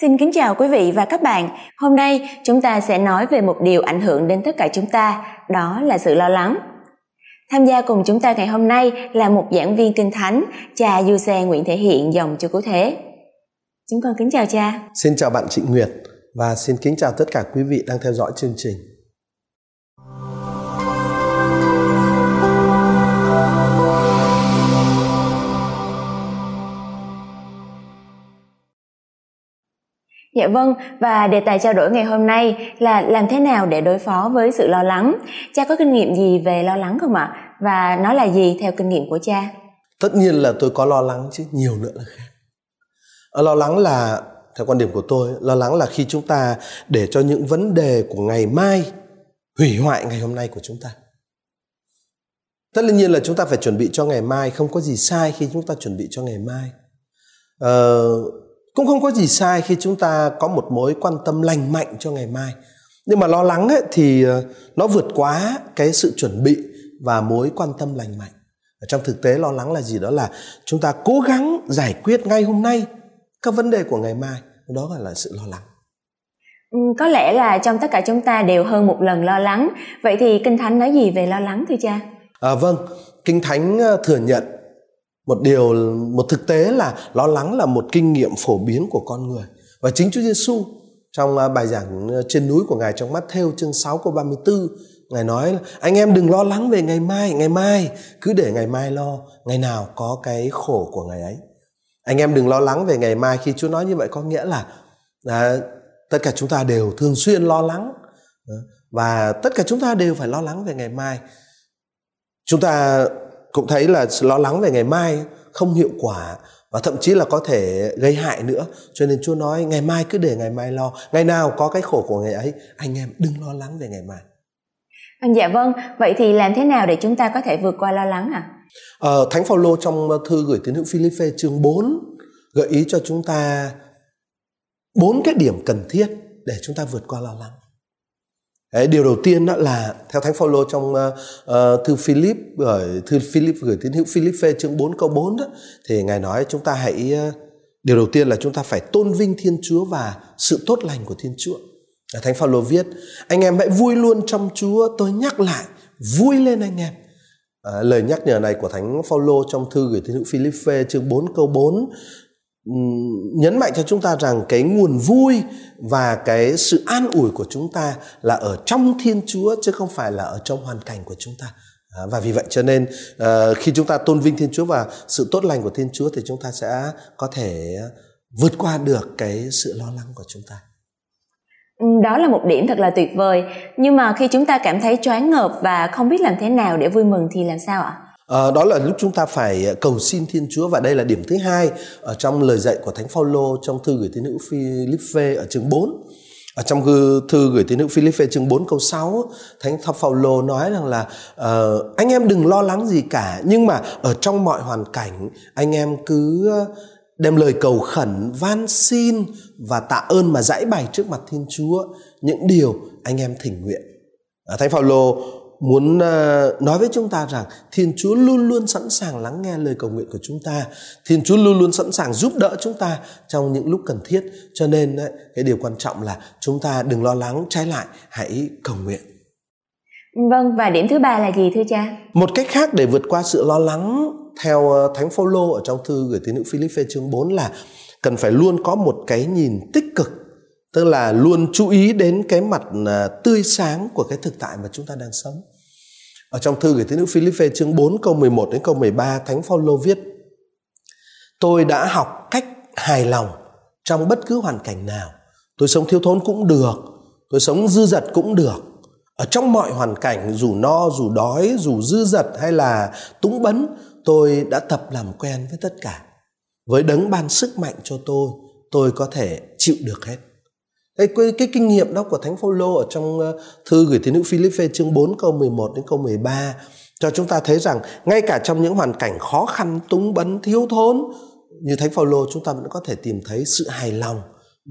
Xin kính chào quý vị và các bạn. Hôm nay chúng ta sẽ nói về một điều ảnh hưởng đến tất cả chúng ta, đó là sự lo lắng. Tham gia cùng chúng ta ngày hôm nay là một giảng viên kinh thánh, cha Du Xe Nguyễn Thể Hiện dòng cho cứu thế. Chúng con kính chào cha. Xin chào bạn Trịnh Nguyệt và xin kính chào tất cả quý vị đang theo dõi chương trình. Dạ vâng, và đề tài trao đổi ngày hôm nay là làm thế nào để đối phó với sự lo lắng. Cha có kinh nghiệm gì về lo lắng không ạ? Và nó là gì theo kinh nghiệm của cha? Tất nhiên là tôi có lo lắng chứ, nhiều nữa là khác. Ờ, lo lắng là theo quan điểm của tôi, lo lắng là khi chúng ta để cho những vấn đề của ngày mai hủy hoại ngày hôm nay của chúng ta. Tất nhiên là chúng ta phải chuẩn bị cho ngày mai, không có gì sai khi chúng ta chuẩn bị cho ngày mai. Ờ, cũng không có gì sai khi chúng ta có một mối quan tâm lành mạnh cho ngày mai. Nhưng mà lo lắng ấy, thì ờ, nó vượt quá cái sự chuẩn bị và mối quan tâm lành mạnh. Ở trong thực tế lo lắng là gì? Đó là chúng ta cố gắng giải quyết ngay hôm nay các vấn đề của ngày mai. Đó gọi là sự lo lắng. Ừ, có lẽ là trong tất cả chúng ta đều hơn một lần lo lắng. Vậy thì kinh thánh nói gì về lo lắng thưa cha? À, vâng kinh thánh ờ, thừa nhận một điều một thực tế là lo lắng là một kinh nghiệm phổ biến của con người. Và chính Chúa Giêsu trong à, bài giảng à, trên núi của ngài trong mắt theo chương 6 câu 34 ngài nói là anh em đừng lo lắng về ngày mai ngày mai cứ để ngày mai lo ngày nào có cái khổ của ngày ấy. Anh em đừng lo lắng về ngày mai khi Chúa nói như vậy có nghĩa là à, tất cả chúng ta đều thường xuyên lo lắng. Ờ, và tất cả chúng ta đều phải lo lắng về ngày mai. Chúng ta cũng thấy là lo lắng về ngày mai không hiệu quả và thậm chí là có thể gây hại nữa. Cho nên chúa nói ngày mai cứ để ngày mai lo. Ngày nào có cái khổ của ngày ấy anh em đừng lo lắng về ngày mai. Dạ vâng. Vậy thì làm thế nào để chúng ta có thể vượt qua lo lắng ạ? À? ờ, thánh phaolô trong thư gửi tín hữu Philippe chương 4 gợi ý cho chúng ta bốn cái điểm cần thiết để chúng ta vượt qua lo lắng Đấy, điều đầu tiên đó là theo Thánh Phaolô trong uh, thư Philip gửi thư Philip gửi tín hữu Philip phê chương 4 câu 4 đó thì ngài nói chúng ta hãy uh, điều đầu tiên là chúng ta phải tôn vinh Thiên Chúa và sự tốt lành của Thiên Chúa. Thánh Phaolô viết: Anh em hãy vui luôn trong Chúa, tôi nhắc lại, vui lên anh em. À, lời nhắc nhở này của Thánh Phaolô trong thư gửi tín hữu Philippe chương 4 câu 4 nhấn mạnh cho chúng ta rằng cái nguồn vui và cái sự an ủi của chúng ta là ở trong thiên chúa chứ không phải là ở trong hoàn cảnh của chúng ta. À, và vì vậy cho nên uh, khi chúng ta tôn vinh thiên chúa và sự tốt lành của thiên chúa thì chúng ta sẽ có thể vượt qua được cái sự lo lắng của chúng ta. Đó là một điểm thật là tuyệt vời. Nhưng mà khi chúng ta cảm thấy choáng ngợp và không biết làm thế nào để vui mừng thì làm sao ạ? À, đó là lúc chúng ta phải ờ, cầu xin Thiên Chúa và đây là điểm thứ hai ở trong lời dạy của Thánh Phaolô trong thư gửi tín hữu Philippe ở chương 4. Ở trong thư gửi tín hữu Philippe chương 4 câu 6, Thánh Phaolô nói rằng là uh, anh em đừng lo lắng gì cả, nhưng mà ở trong mọi hoàn cảnh anh em cứ đem lời cầu khẩn, van xin và tạ ơn mà giải bày trước mặt Thiên Chúa những điều anh em thỉnh nguyện. Thánh Phaolô muốn uh, nói với chúng ta rằng Thiên Chúa luôn luôn sẵn sàng lắng nghe lời cầu nguyện của chúng ta. Thiên Chúa luôn luôn sẵn sàng giúp đỡ chúng ta trong những lúc cần thiết. Cho nên uh, cái điều quan trọng là chúng ta đừng lo lắng, trái lại hãy cầu nguyện. Vâng, và điểm thứ ba là gì thưa cha? Một cách khác để vượt qua sự lo lắng theo ờ, Thánh Phaolô ở trong thư gửi tín hữu Philippe chương 4 là cần phải luôn có một cái nhìn tích cực tức là luôn chú ý đến cái mặt à, tươi sáng của cái thực tại mà chúng ta đang sống. Ở trong thư gửi tín hữu Philippe chương 4 câu 11 đến câu 13 Thánh Phaolô viết: Tôi đã học cách hài lòng trong bất cứ hoàn cảnh nào. Tôi sống thiếu thốn cũng được, tôi sống dư dật cũng được. Ở trong mọi hoàn cảnh dù no, dù đói, dù dư dật hay là túng bấn, tôi đã tập làm quen với tất cả. Với đấng ban sức mạnh cho tôi, tôi có thể chịu được hết. Cái, cái, cái kinh nghiệm đó của Thánh Phaolô ở trong ờ, thư gửi tín hữu Philippe chương 4 câu 11 đến câu 13 cho chúng ta thấy rằng ngay cả trong những hoàn cảnh khó khăn, túng bấn, thiếu thốn như Thánh Phaolô chúng ta vẫn có thể tìm thấy sự hài lòng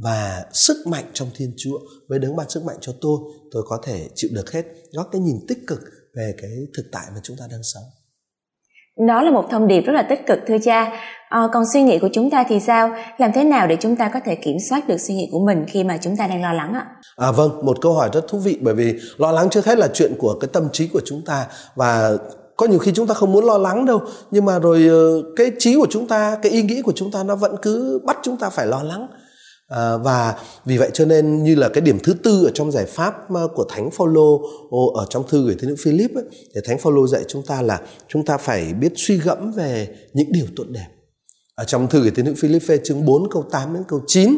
và sức mạnh trong Thiên Chúa với đấng ban sức mạnh cho tôi, tôi có thể chịu được hết. Đó cái nhìn tích cực về cái thực tại mà chúng ta đang sống đó là một thông điệp rất là tích cực thưa cha. À, còn suy nghĩ của chúng ta thì sao? Làm thế nào để chúng ta có thể kiểm soát được suy nghĩ của mình khi mà chúng ta đang lo lắng ạ? À vâng một câu hỏi rất thú vị bởi vì lo lắng trước hết là chuyện của cái tâm trí của chúng ta và có nhiều khi chúng ta không muốn lo lắng đâu nhưng mà rồi ờ, cái trí của chúng ta cái ý nghĩ của chúng ta nó vẫn cứ bắt chúng ta phải lo lắng. À, và vì vậy cho nên như là cái điểm thứ tư ở trong giải pháp ờ, của thánh Phaolô ở trong thư gửi tín nữ Philip ấy, thì thánh Phaolô dạy chúng ta là chúng ta phải biết suy gẫm về những điều tốt đẹp. Ở trong thư gửi tín nữ Philip chương 4 câu 8 đến câu 9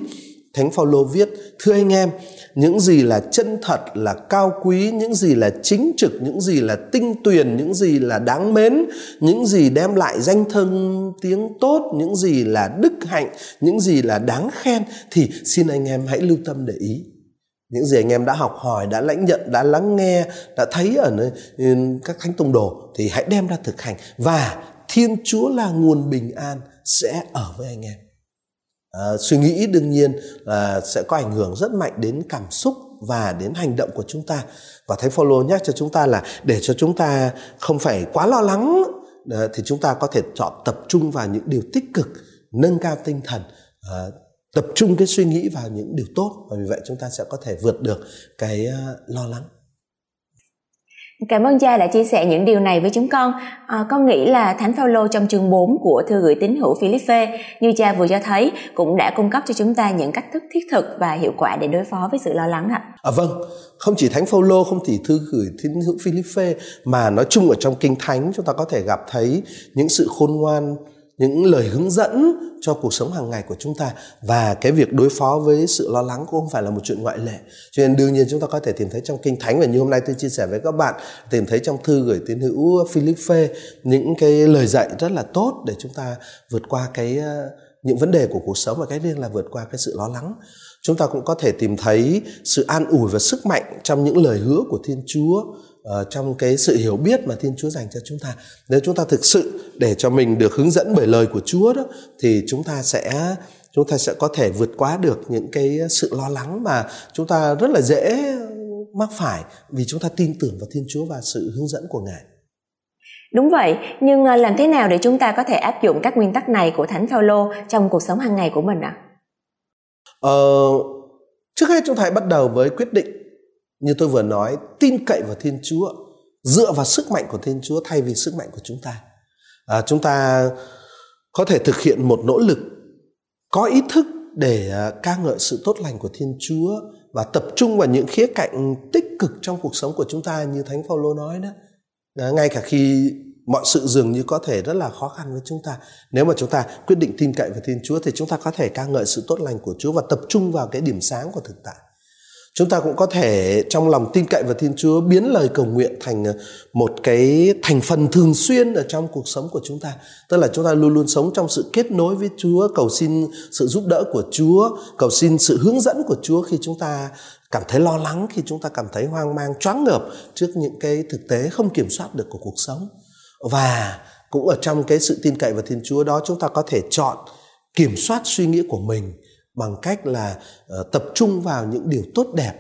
Thánh Phaolô viết: "Thưa anh em, những gì là chân thật, là cao quý, những gì là chính trực, những gì là tinh tuyền, những gì là đáng mến, những gì đem lại danh thân tiếng tốt, những gì là đức hạnh, những gì là đáng khen thì xin anh em hãy lưu tâm để ý." Những gì anh em đã học hỏi, đã lãnh nhận, đã lắng nghe, đã thấy ở nơi các thánh tông đồ thì hãy đem ra thực hành và Thiên Chúa là nguồn bình an sẽ ở với anh em à, suy nghĩ đương nhiên là sẽ có ảnh hưởng rất mạnh đến cảm xúc và đến hành động của chúng ta. Và thánh Phaolô nhắc cho chúng ta là để cho chúng ta không phải quá lo lắng ờ, thì chúng ta có thể chọn tập trung vào những điều tích cực nâng cao tinh thần à, tập trung cái suy nghĩ vào những điều tốt. Và vì vậy chúng ta sẽ có thể vượt được cái lo lắng. Cảm ơn cha đã chia sẻ những điều này với chúng con. À, con nghĩ là Thánh Phaolô trong chương 4 của thư gửi tín hữu Philippe như cha vừa cho thấy cũng đã cung cấp cho chúng ta những cách thức thiết thực và hiệu quả để đối phó với sự lo lắng ạ. À vâng, không chỉ Thánh Phaolô không chỉ thư gửi tín hữu Philippe mà nói chung ở trong kinh thánh chúng ta có thể gặp thấy những sự khôn ngoan những lời hướng dẫn cho cuộc sống hàng ngày của chúng ta. Và cái việc đối phó với sự lo lắng cũng không phải là một chuyện ngoại lệ. Cho nên đương nhiên chúng ta có thể tìm thấy trong kinh thánh và như hôm nay tôi chia sẻ với các bạn, tìm thấy trong thư gửi tín hữu Philippe, những cái lời dạy rất là tốt để chúng ta vượt qua cái ờ, những vấn đề của cuộc sống và cái riêng là vượt qua cái sự lo lắng. Chúng ta cũng có thể tìm thấy sự an ủi và sức mạnh trong những lời hứa của thiên chúa uh, trong cái sự hiểu biết mà Thiên Chúa dành cho chúng ta. Nếu chúng ta thực sự để cho mình được hướng dẫn bởi lời của Chúa đó thì chúng ta sẽ chúng ta sẽ có thể vượt qua được những cái sự lo lắng mà chúng ta rất là dễ mắc phải vì chúng ta tin tưởng vào Thiên Chúa và sự hướng dẫn của Ngài. Đúng vậy, nhưng ờ, làm thế nào để chúng ta có thể áp dụng các nguyên tắc này của Thánh Phaolô trong cuộc sống hàng ngày của mình ạ? À? Ờ, trước hết chúng ta hãy bắt đầu với quyết định như tôi vừa nói tin cậy vào thiên chúa dựa vào sức mạnh của thiên chúa thay vì sức mạnh của chúng ta. À, chúng ta có thể thực hiện một nỗ lực có ý thức để à, ca ngợi sự tốt lành của thiên chúa và tập trung vào những khía cạnh tích cực trong cuộc sống của chúng ta như thánh phaolô nói đó. À, ngay cả khi mọi sự dường như có thể rất là khó khăn với chúng ta nếu mà chúng ta quyết định tin cậy vào thiên chúa thì chúng ta có thể ca ngợi sự tốt lành của chúa và tập trung vào cái điểm sáng của thực tại chúng ta cũng có thể trong lòng tin cậy vào thiên chúa biến lời cầu nguyện thành ờ, một cái thành phần thường xuyên ở trong cuộc sống của chúng ta. Tức là chúng ta luôn luôn sống trong sự kết nối với chúa, cầu xin sự giúp đỡ của chúa, cầu xin sự hướng dẫn của chúa khi chúng ta cảm thấy lo lắng, khi chúng ta cảm thấy hoang mang, choáng ngợp trước những cái thực tế không kiểm soát được của cuộc sống. Và cũng ở trong cái sự tin cậy vào thiên chúa đó, chúng ta có thể chọn kiểm soát suy nghĩ của mình bằng cách là uh, tập trung vào những điều tốt đẹp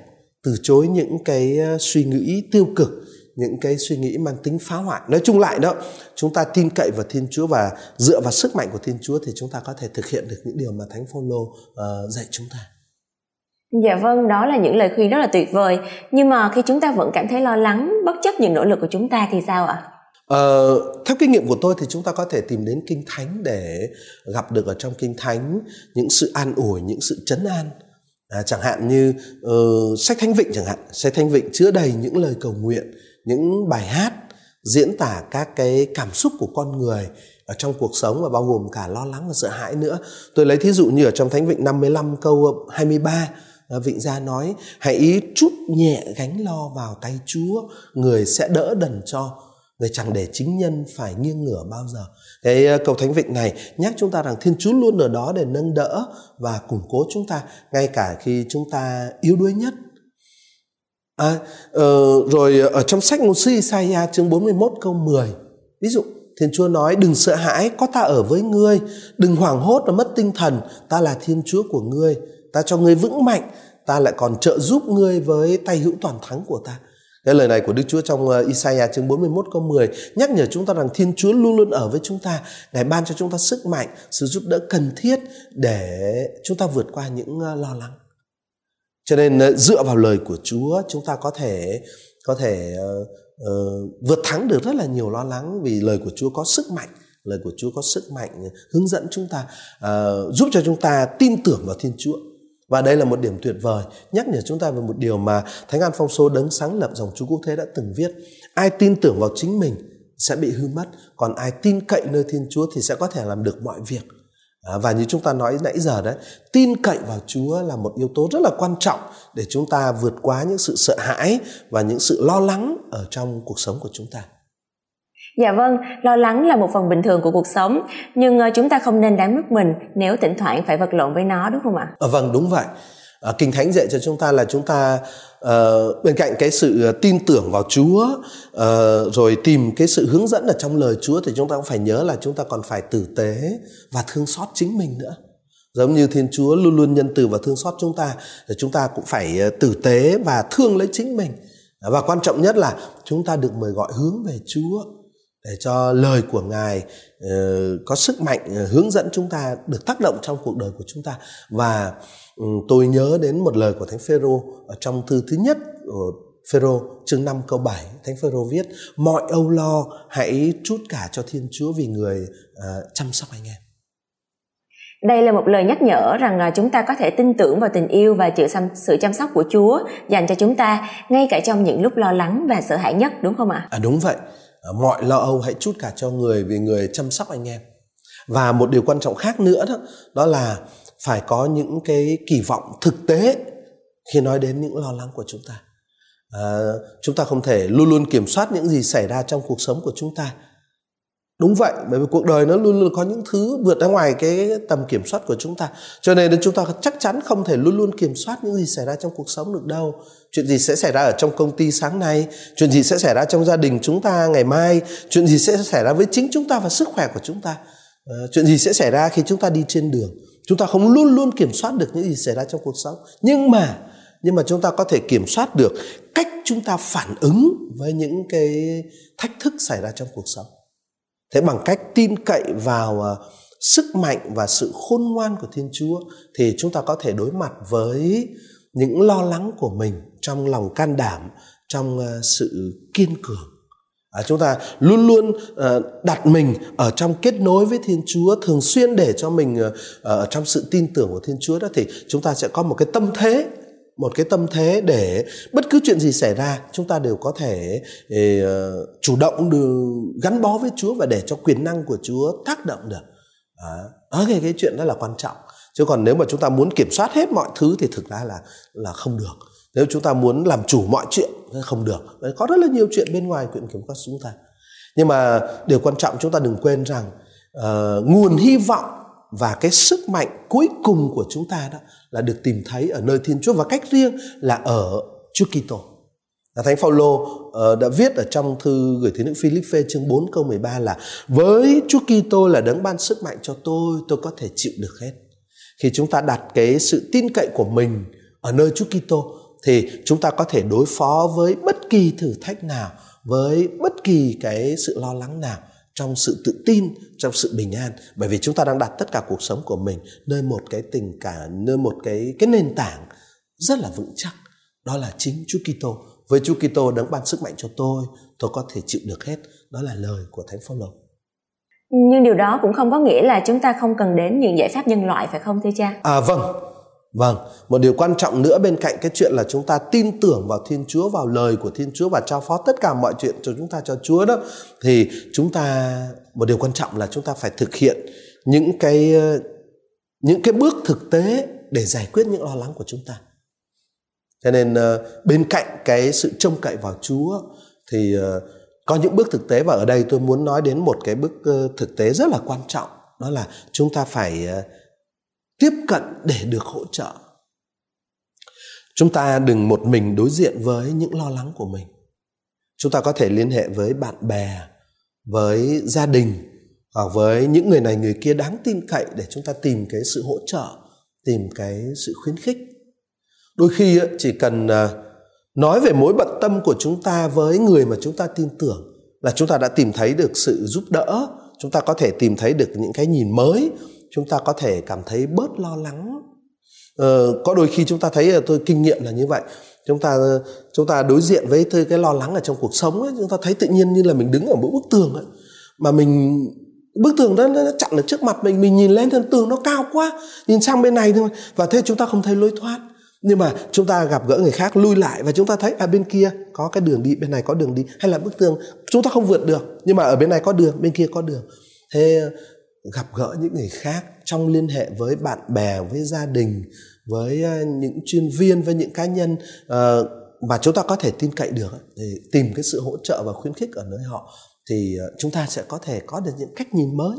từ chối những cái ờ, suy nghĩ tiêu cực những cái suy nghĩ mang tính phá hoại nói chung lại đó chúng ta tin cậy vào thiên chúa và dựa vào sức mạnh của thiên chúa thì chúng ta có thể thực hiện được những điều mà thánh phaolô uh, dạy chúng ta Dạ vâng, đó là những lời khuyên rất là tuyệt vời. Nhưng mà khi chúng ta vẫn cảm thấy lo lắng bất chấp những nỗ lực của chúng ta thì sao ạ? Ờ, theo kinh nghiệm của tôi thì chúng ta có thể tìm đến kinh thánh để gặp được ở trong kinh thánh những sự an ủi, những sự chấn an. À, chẳng hạn như uh, sách thánh vịnh chẳng hạn, sách thánh vịnh chứa đầy những lời cầu nguyện, những bài hát diễn tả các cái cảm xúc của con người ở trong cuộc sống và bao gồm cả lo lắng và sợ hãi nữa. Tôi lấy thí dụ như ở trong Thánh Vịnh 55 câu 23 à, Vịnh gia nói hãy chút nhẹ gánh lo vào tay Chúa người sẽ đỡ đần cho người chẳng để chính nhân phải nghiêng ngửa bao giờ. Cái ờ, cầu thánh vịnh này nhắc chúng ta rằng thiên chúa luôn ở đó để nâng đỡ và củng cố chúng ta ngay cả khi chúng ta yếu đuối nhất. À, uh, rồi ở trong sách ngôn sư Isaiah chương 41 câu 10 ví dụ Thiên Chúa nói đừng sợ hãi có ta ở với ngươi. Đừng hoảng hốt và mất tinh thần. Ta là Thiên Chúa của ngươi. Ta cho ngươi vững mạnh. Ta lại còn trợ giúp ngươi với tay hữu toàn thắng của ta. Cái lời này của Đức Chúa trong ờ, Isaiah chương 41 câu 10 nhắc nhở chúng ta rằng Thiên Chúa luôn luôn ở với chúng ta, Ngài ban cho chúng ta sức mạnh, sự giúp đỡ cần thiết để chúng ta vượt qua những ờ, lo lắng. Cho nên ờ, dựa vào lời của Chúa chúng ta có thể có thể uh, uh, vượt thắng được rất là nhiều lo lắng vì lời của Chúa có sức mạnh. Lời của Chúa có sức mạnh hướng dẫn chúng ta uh, giúp cho chúng ta tin tưởng vào Thiên Chúa và đây là một điểm tuyệt vời. Nhắc nhở chúng ta về một điều mà Thánh An Phong Số đấng sáng lập dòng Chúa Quốc Thế đã từng viết. Ai tin tưởng vào chính mình sẽ bị hư mất còn ai tin cậy nơi Thiên Chúa thì sẽ có thể làm được mọi việc. À, và như chúng ta nói nãy giờ đấy tin cậy vào chúa là một yếu tố rất là quan trọng để chúng ta vượt qua những sự sợ hãi và những sự lo lắng ở trong cuộc sống của chúng ta. Dạ vâng, lo lắng là một phần bình thường của cuộc sống, nhưng ờ, chúng ta không nên đánh mất mình nếu thỉnh thoảng phải vật lộn với nó đúng không ạ? À, vâng, đúng vậy. À, Kinh Thánh dạy cho chúng ta là chúng ta uh, bên cạnh cái sự tin tưởng vào Chúa uh, rồi tìm cái sự hướng dẫn ở trong lời Chúa thì chúng ta cũng phải nhớ là chúng ta còn phải tử tế và thương xót chính mình nữa giống như thiên chúa luôn luôn nhân từ và thương xót chúng ta thì chúng ta cũng phải tử tế và thương lấy chính mình và quan trọng nhất là chúng ta được mời gọi hướng về chúa để cho lời của ngài uh, có sức mạnh uh, hướng dẫn chúng ta được tác động trong cuộc đời của chúng ta và um, tôi nhớ đến một lời của thánh phêrô ở trong thư thứ nhất của Phêrô chương 5 câu 7 Thánh Phêrô viết mọi âu lo hãy trút cả cho Thiên Chúa vì người uh, chăm sóc anh em. Đây là một lời nhắc nhở rằng chúng ta có thể tin tưởng vào tình yêu và sự chăm sóc của Chúa dành cho chúng ta ngay cả trong những lúc lo lắng và sợ hãi nhất đúng không ạ? À đúng vậy. Ờ, mọi lo âu hãy chút cả cho người vì người chăm sóc anh em. Và một điều quan trọng khác nữa đó đó là phải có những cái kỳ vọng thực tế khi nói đến những lo lắng của chúng ta. À, chúng ta không thể luôn luôn kiểm soát những gì xảy ra trong cuộc sống của chúng ta. Đúng vậy bởi vì cuộc đời nó luôn luôn có những thứ vượt ra ngoài cái tầm kiểm soát của chúng ta. Cho nên chúng ta chắc chắn không thể luôn luôn kiểm soát những gì xảy ra trong cuộc sống được đâu chuyện gì sẽ xảy ra ở trong công ty sáng nay? Chuyện gì sẽ xảy ra trong gia đình chúng ta ngày mai? Chuyện gì sẽ xảy ra với chính chúng ta và sức khỏe của chúng ta? À, chuyện gì sẽ xảy ra khi chúng ta đi trên đường? Chúng ta không luôn luôn kiểm soát được những gì xảy ra trong cuộc sống. Nhưng mà nhưng mà chúng ta có thể kiểm soát được cách chúng ta phản ứng với những cái thách thức xảy ra trong cuộc sống. Thế bằng cách tin cậy vào uh, sức mạnh và sự khôn ngoan của thiên chúa thì chúng ta có thể đối mặt với những lo lắng của mình trong lòng can đảm trong ờ, sự kiên cường à, chúng ta luôn luôn uh, đặt mình ở trong kết nối với thiên chúa thường xuyên để cho mình uh, ở trong sự tin tưởng của thiên chúa đó thì chúng ta sẽ có một cái tâm thế một cái tâm thế để bất cứ chuyện gì xảy ra chúng ta đều có thể uh, chủ động được gắn bó với Chúa và để cho quyền năng của Chúa tác động được. À, ở cái cái chuyện đó là quan trọng. Chứ còn nếu mà chúng ta muốn kiểm soát hết mọi thứ thì thực ra là là không được. Nếu chúng ta muốn làm chủ mọi chuyện thì không được. Có rất là nhiều chuyện bên ngoài quyền kiểm soát chúng ta. Nhưng mà điều quan trọng chúng ta đừng quên rằng uh, nguồn hy vọng và cái sức mạnh cuối cùng của chúng ta đó là được tìm thấy ở nơi Thiên Chúa và cách riêng là ở Chúa Kitô. Là Thánh Phaolô uh, đã viết ở trong thư gửi tín hữu Philippe chương 4 câu 13 là với Chúa Kitô là đấng ban sức mạnh cho tôi, tôi có thể chịu được hết. Khi chúng ta đặt cái sự tin cậy của mình ở nơi Chúa Kitô thì chúng ta có thể đối phó với bất kỳ thử thách nào, với bất kỳ cái sự lo lắng nào trong sự tự tin trong sự bình an. Bởi vì chúng ta đang đặt tất cả cuộc sống của mình nơi một cái tình cả, nơi một cái cái nền tảng rất là vững chắc. Đó là chính Chúa Kitô. Với Chúa Kitô đấng ban sức mạnh cho tôi tôi có thể chịu được hết. Đó là lời của Thánh Phaolô nhưng điều đó cũng không có nghĩa là chúng ta không cần đến những giải pháp nhân loại phải không thưa cha? À vâng. Vâng, một điều quan trọng nữa bên cạnh cái chuyện là chúng ta tin tưởng vào Thiên Chúa, vào lời của Thiên Chúa và trao phó tất cả mọi chuyện cho chúng ta cho Chúa đó thì chúng ta một điều quan trọng là chúng ta phải thực hiện những cái ờ, những cái bước thực tế để giải quyết những lo lắng của chúng ta. Cho nên ờ, bên cạnh cái sự trông cậy vào Chúa thì ờ, có những bước thực tế và ở đây tôi muốn nói đến một cái bước ờ, thực tế rất là quan trọng, đó là chúng ta phải ờ, tiếp cận để được hỗ trợ. Chúng ta đừng một mình đối diện với những lo lắng của mình. Chúng ta có thể liên hệ với bạn bè, với gia đình hoặc với những người này người kia đáng tin cậy để chúng ta tìm cái sự hỗ trợ, tìm cái sự khuyến khích. Đôi khi chỉ cần ờ, nói về mối bận tâm của chúng ta với người mà chúng ta tin tưởng là chúng ta đã tìm thấy được sự giúp đỡ chúng ta có thể tìm thấy được những cái nhìn mới chúng ta có thể cảm thấy bớt lo lắng. Ờ, có đôi khi chúng ta thấy tôi kinh nghiệm là như vậy. Chúng ta chúng ta đối diện với cái lo lắng ở trong cuộc sống ấy, chúng ta thấy tự nhiên như là mình đứng ở mỗi bức tường ấy, mà mình bức tường đó nó chặn ở trước mặt mình mình nhìn lên thân tường nó cao quá nhìn sang bên này thôi. Và thế chúng ta không thấy lối thoát nhưng mà chúng ta gặp gỡ người khác lui lại và chúng ta thấy à bên kia có cái đường đi bên này có đường đi. Hay là bức tường chúng ta không vượt được nhưng mà ở bên này có đường bên kia có đường. Thế ờ, gặp gỡ những người khác trong liên hệ với bạn bè với gia đình với ờ, những chuyên viên với những cá nhân uh, mà chúng ta có thể tin cậy được để tìm cái sự hỗ trợ và khuyến khích ở nơi họ thì ờ, chúng ta sẽ có thể có được những cách nhìn mới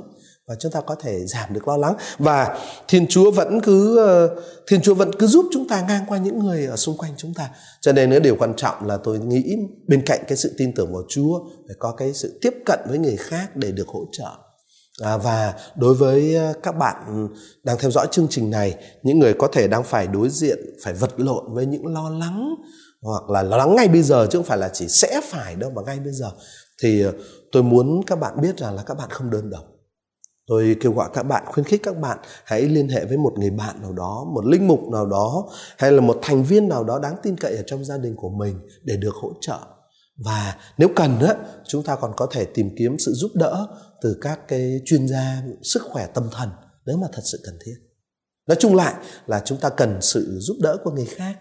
và chúng ta có thể giảm được lo lắng. Và thiên chúa vẫn cứ ờ, thiên chúa vẫn cứ giúp chúng ta ngang qua những người ở xung quanh chúng ta. Cho nên nữa điều quan trọng là tôi nghĩ bên cạnh cái sự tin tưởng vào chúa phải có cái sự tiếp cận với người khác để được hỗ trợ. À, và đối với ờ, các bạn đang theo dõi chương trình này những người có thể đang phải đối diện phải vật lộn với những lo lắng hoặc là lo lắng ngay bây giờ chứ không phải là chỉ sẽ phải đâu mà ngay bây giờ thì ờ, tôi muốn các bạn biết rằng là các bạn không đơn độc. Tôi kêu gọi các bạn khuyến khích các bạn hãy liên hệ với một người bạn nào đó, một linh mục nào đó, hay là một thành viên nào đó đáng tin cậy ở trong gia đình của mình để được hỗ trợ. Và nếu cần á, chúng ta còn có thể tìm kiếm sự giúp đỡ từ các cái chuyên gia sức khỏe tâm thần nếu mà thật sự cần thiết. Nói chung lại là chúng ta cần sự giúp đỡ của người khác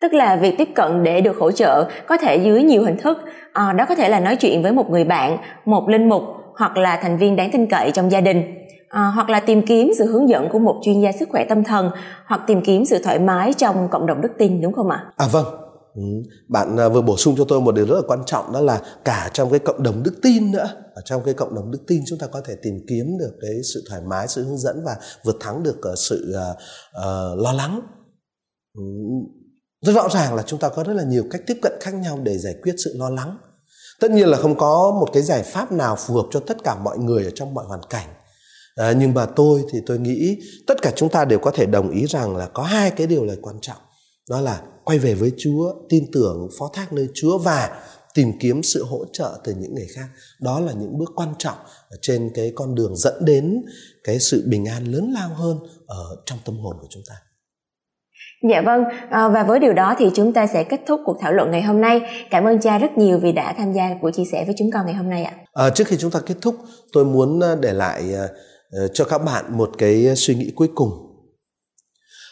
tức là việc tiếp cận để được hỗ trợ có thể dưới nhiều hình thức. À, đó có thể là nói chuyện với một người bạn một linh mục hoặc là thành viên đáng tin cậy trong gia đình. À, hoặc là tìm kiếm sự hướng dẫn của một chuyên gia sức khỏe tâm thần hoặc tìm kiếm sự thoải mái trong cộng đồng đức tin đúng không ạ? À vâng. Ừ. Bạn à, vừa bổ sung cho tôi một điều rất là quan trọng đó là cả trong cái cộng đồng đức tin nữa ở trong cái cộng đồng đức tin chúng ta có thể tìm kiếm được cái sự thoải mái sự hướng dẫn và vượt thắng được ờ, sự uh, uh, lo lắng. Ừ rất rõ ràng là chúng ta có rất là nhiều cách tiếp cận khác nhau để giải quyết sự lo lắng tất nhiên là không có một cái giải pháp nào phù hợp cho tất cả mọi người ở trong mọi hoàn cảnh à, nhưng mà tôi thì tôi nghĩ tất cả chúng ta đều có thể đồng ý rằng là có hai cái điều là quan trọng đó là quay về với Chúa, tin tưởng phó thác nơi Chúa và tìm kiếm sự hỗ trợ từ những người khác. Đó là những bước quan trọng trên cái con đường dẫn đến cái sự bình an lớn lao hơn ở trong tâm hồn của chúng ta. Dạ vâng, à, và với điều đó thì chúng ta sẽ kết thúc cuộc thảo luận ngày hôm nay. Cảm ơn cha rất nhiều vì đã tham gia buổi chia sẻ với chúng con ngày hôm nay ạ. À, trước khi chúng ta kết thúc, tôi muốn ờ, để lại uh, cho các bạn một cái suy nghĩ cuối cùng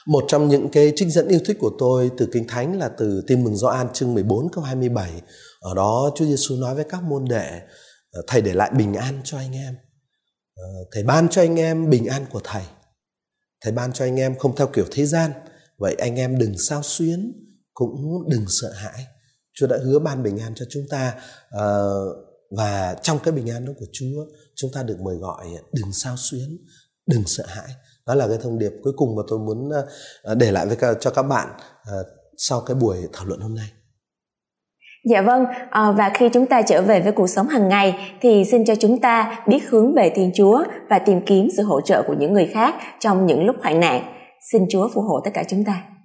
một trong những cái trích dẫn yêu thích của tôi từ Kinh Thánh là từ Tin mừng Gioan chương 14 câu 27. Ở đó Chúa Giêsu nói với các môn đệ, Thầy để lại bình an cho anh em. Thầy ban cho anh em bình an của Thầy. Thầy ban cho anh em không theo kiểu thế gian. Vậy anh em đừng sao xuyến, cũng đừng sợ hãi. Chúa đã hứa ban bình an cho chúng ta ờ, và trong cái bình an đó của Chúa chúng ta được mời gọi đừng sao xuyến, đừng sợ hãi đó là cái thông điệp cuối cùng mà tôi muốn ờ, ờ, để lại với cho các bạn sau cái buổi thảo luận hôm nay Dạ vâng, và khi chúng ta trở về với cuộc sống hàng ngày thì xin cho chúng ta biết hướng về Thiên Chúa và tìm kiếm sự hỗ trợ của những người khác trong những lúc hoạn nạn. Xin Chúa phù hộ tất cả chúng ta.